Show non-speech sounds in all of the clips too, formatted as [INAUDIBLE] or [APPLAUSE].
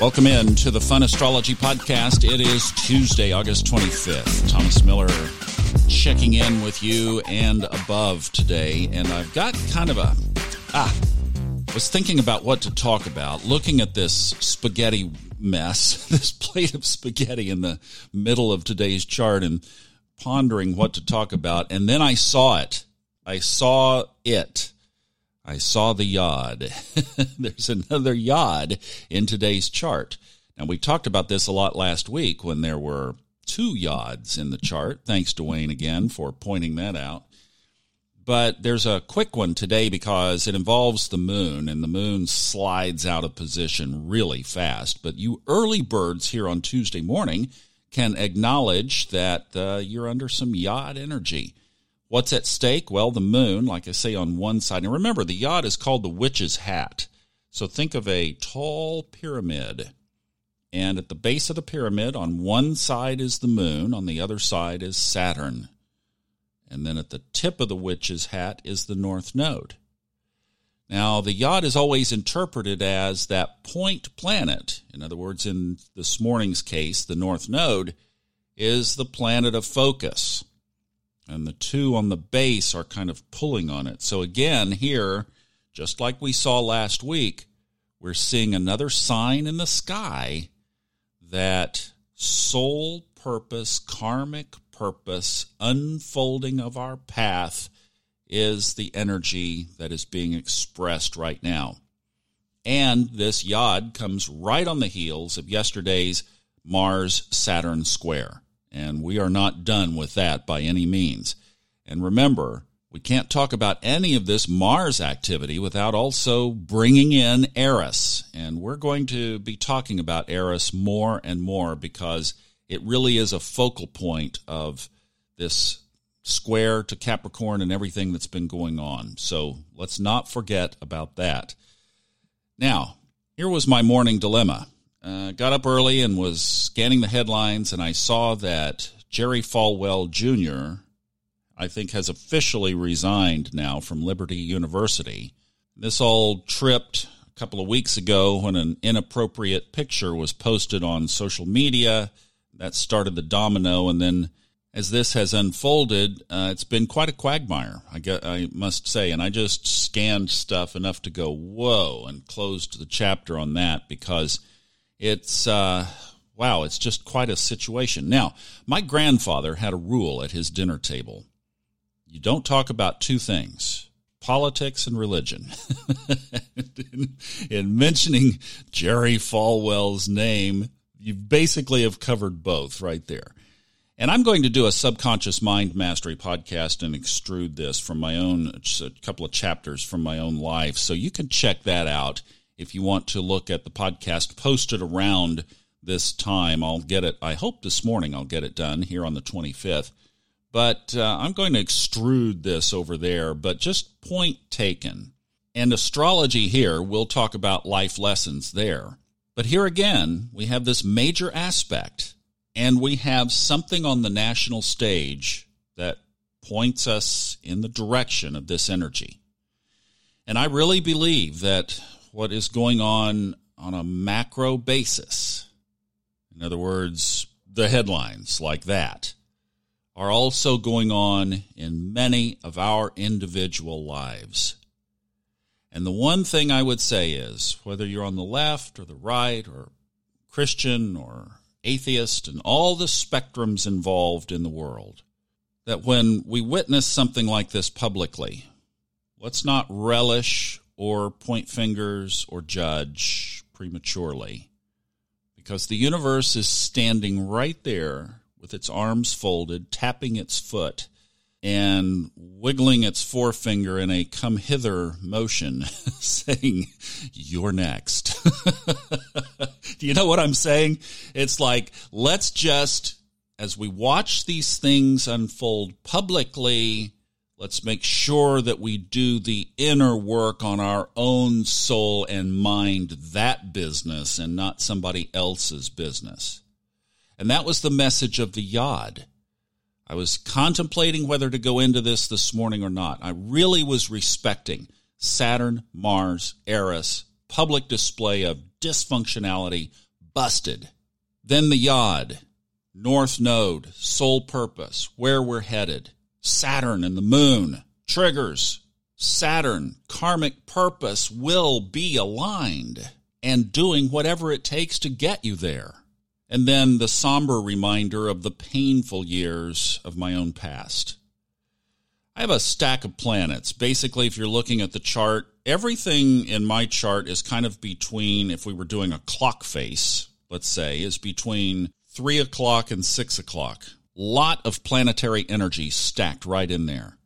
Welcome in to the Fun Astrology Podcast. It is Tuesday, August 25th. Thomas Miller checking in with you and above today. And I've got kind of a, ah, was thinking about what to talk about, looking at this spaghetti mess, [LAUGHS] this plate of spaghetti in the middle of today's chart and pondering what to talk about. And then I saw it. I saw it. I saw the yod. [LAUGHS] There's another yod in today's chart. Now, we talked about this a lot last week when there were two yods in the chart. Thanks to Wayne again for pointing that out. But there's a quick one today because it involves the moon, and the moon slides out of position really fast. But you early birds here on Tuesday morning can acknowledge that uh, you're under some yod energy. What's at stake? Well, the moon, like I say, on one side. And remember, the yod is called the witch's hat. So think of a tall pyramid. And at the base of the pyramid, on one side is the moon, on the other side is Saturn. And then at the tip of the witch's hat is the north node. Now, the yod is always interpreted as that point planet. In other words, in this morning's case, the north node is the planet of focus and the two on the base are kind of pulling on it. So again, here, just like we saw last week, we're seeing another sign in the sky that soul purpose, karmic purpose, unfolding of our path is the energy that is being expressed right now. And this yod comes right on the heels of yesterday's Mars Saturn square. And we are not done with that by any means. And remember, we can't talk about any of this Mars activity without also bringing in Eris. And we're going to be talking about Eris more and more because it really is a focal point of this square to Capricorn and everything that's been going on. So let's not forget about that. Now, here was my morning dilemma. Uh, got up early and was scanning the headlines, and I saw that Jerry Falwell Jr., I think, has officially resigned now from Liberty University. This all tripped a couple of weeks ago when an inappropriate picture was posted on social media. That started the domino, and then as this has unfolded, uh, it's been quite a quagmire, I, get, I must say. And I just scanned stuff enough to go, whoa, and closed the chapter on that because it's uh, wow, it's just quite a situation. Now, my grandfather had a rule at his dinner table: you don't talk about two things. Politics and religion. in, [LAUGHS] in mentioning Jerry Falwell's name, you basically have covered both right there. And I'm going to do a subconscious mind mastery podcast and extrude this from my own, a couple of chapters from my own life. So you can check that out if you want to look at the podcast posted around this time, I'll get it. I hope this morning I'll get it done here on the 25th. But uh, I'm going to extrude this over there, but just point taken. And astrology here, we'll talk about life lessons there. But here again, we have this major aspect, and we have something on the national stage that points us in the direction of this energy. And I really believe that what is going on on a macro basis, in other words, the headlines like that, are also going on in many of our individual lives. And the one thing I would say is whether you're on the left or the right or Christian or atheist and all the spectrums involved in the world, that when we witness something like this publicly, let's not relish or point fingers or judge prematurely because the universe is standing right there with its arms folded, tapping its foot and wiggling its forefinger in a come hither motion, [LAUGHS] saying, You're next. [LAUGHS] Do you know what I'm saying? It's like, let's just, as we watch these things unfold publicly, Let's make sure that we do the inner work on our own soul and mind, that business, and not somebody else's business. And that was the message of the Yod. I was contemplating whether to go into this this morning or not. I really was respecting Saturn, Mars, Eris, public display of dysfunctionality, busted. Then the Yod, North Node, sole purpose, where we're headed, Saturn and the moon, triggers, Saturn, karmic purpose will be aligned and doing whatever it takes to get you there. And then the somber reminder of the painful years of my own past. I have a stack of planets. Basically, if you're looking at the chart, everything in my chart is kind of between, if we were doing a clock face, let's say, is between three o'clock and six o'clock. Lot of planetary energy stacked right in there.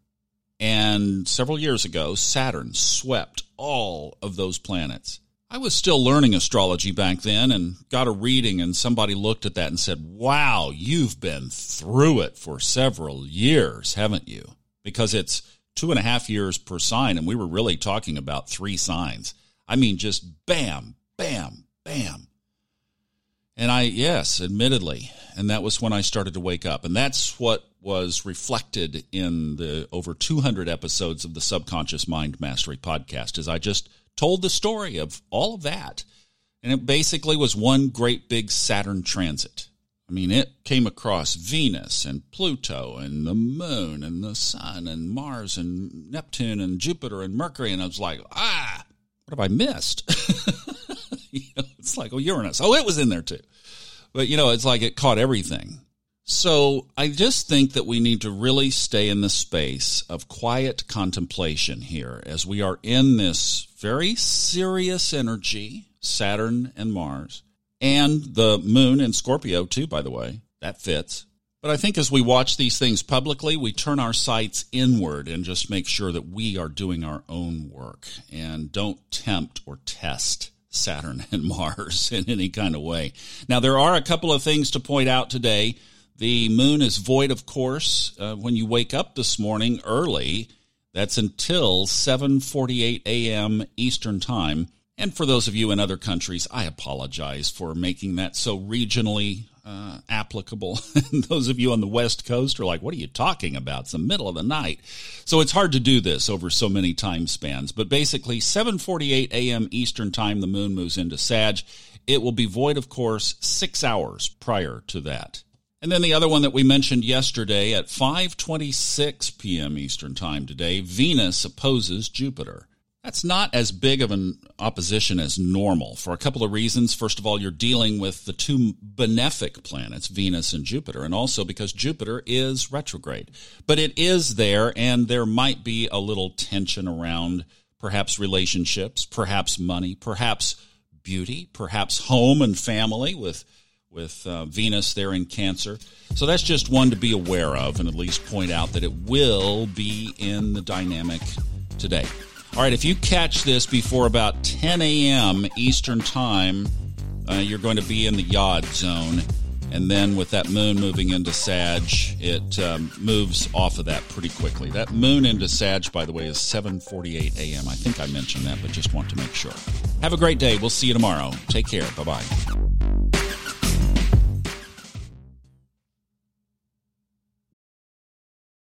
And several years ago, Saturn swept all of those planets. I was still learning astrology back then and got a reading, and somebody looked at that and said, Wow, you've been through it for several years, haven't you? Because it's two and a half years per sign, and we were really talking about three signs. I mean, just bam, bam, bam. And I, yes, admittedly, and that was when I started to wake up. And that's what was reflected in the over 200 episodes of the Subconscious Mind Mastery podcast, is I just told the story of all of that. And it basically was one great big Saturn transit. I mean, it came across Venus and Pluto and the moon and the sun and Mars and Neptune and Jupiter and Mercury. And I was like, ah, what have I missed? [LAUGHS] you know, it's like, oh, Uranus. Oh, it was in there too. But, you know, it's like it caught everything. So I just think that we need to really stay in the space of quiet contemplation here as we are in this very serious energy, Saturn and Mars, and the moon in Scorpio too, by the way. That fits. But I think as we watch these things publicly, we turn our sights inward and just make sure that we are doing our own work and don't tempt or test Saturn [LAUGHS] and Mars in any kind of way. Now, there are a couple of things to point out today. The moon is void, of course, uh, when you wake up this morning early. That's until 7:48 a.m. Eastern Time. And for those of you in other countries, I apologize for making that so regionally uh, applicable. [LAUGHS] those of you on the West Coast are like, what are you talking about? It's the middle of the night. So it's hard to do this over so many time spans. But basically, 7.48 a.m. Eastern Time, the moon moves into Sag. It will be void, of course, six hours prior to that. And then the other one that we mentioned yesterday at 5:26 p.m. Eastern Time today, Venus opposes Jupiter. That's not as big of an opposition as normal for a couple of reasons. First of all, you're dealing with the two benefic planets, Venus and Jupiter, and also because Jupiter is retrograde. But it is there, and there might be a little tension around perhaps relationships, perhaps money, perhaps beauty, perhaps home and family with with uh, Venus there in Cancer. So that's just one to be aware of and at least point out that it will be in the dynamic today. All right, if you catch this before about 10 a.m. Eastern Time, uh, you're going to be in the Yod zone. And then with that moon moving into Sag, it um, moves off of that pretty quickly. That moon into Sag, by the way, is 7:48 a.m. I think I mentioned that, but just want to make sure. Have a great day. We'll see you tomorrow. Take care. Bye bye.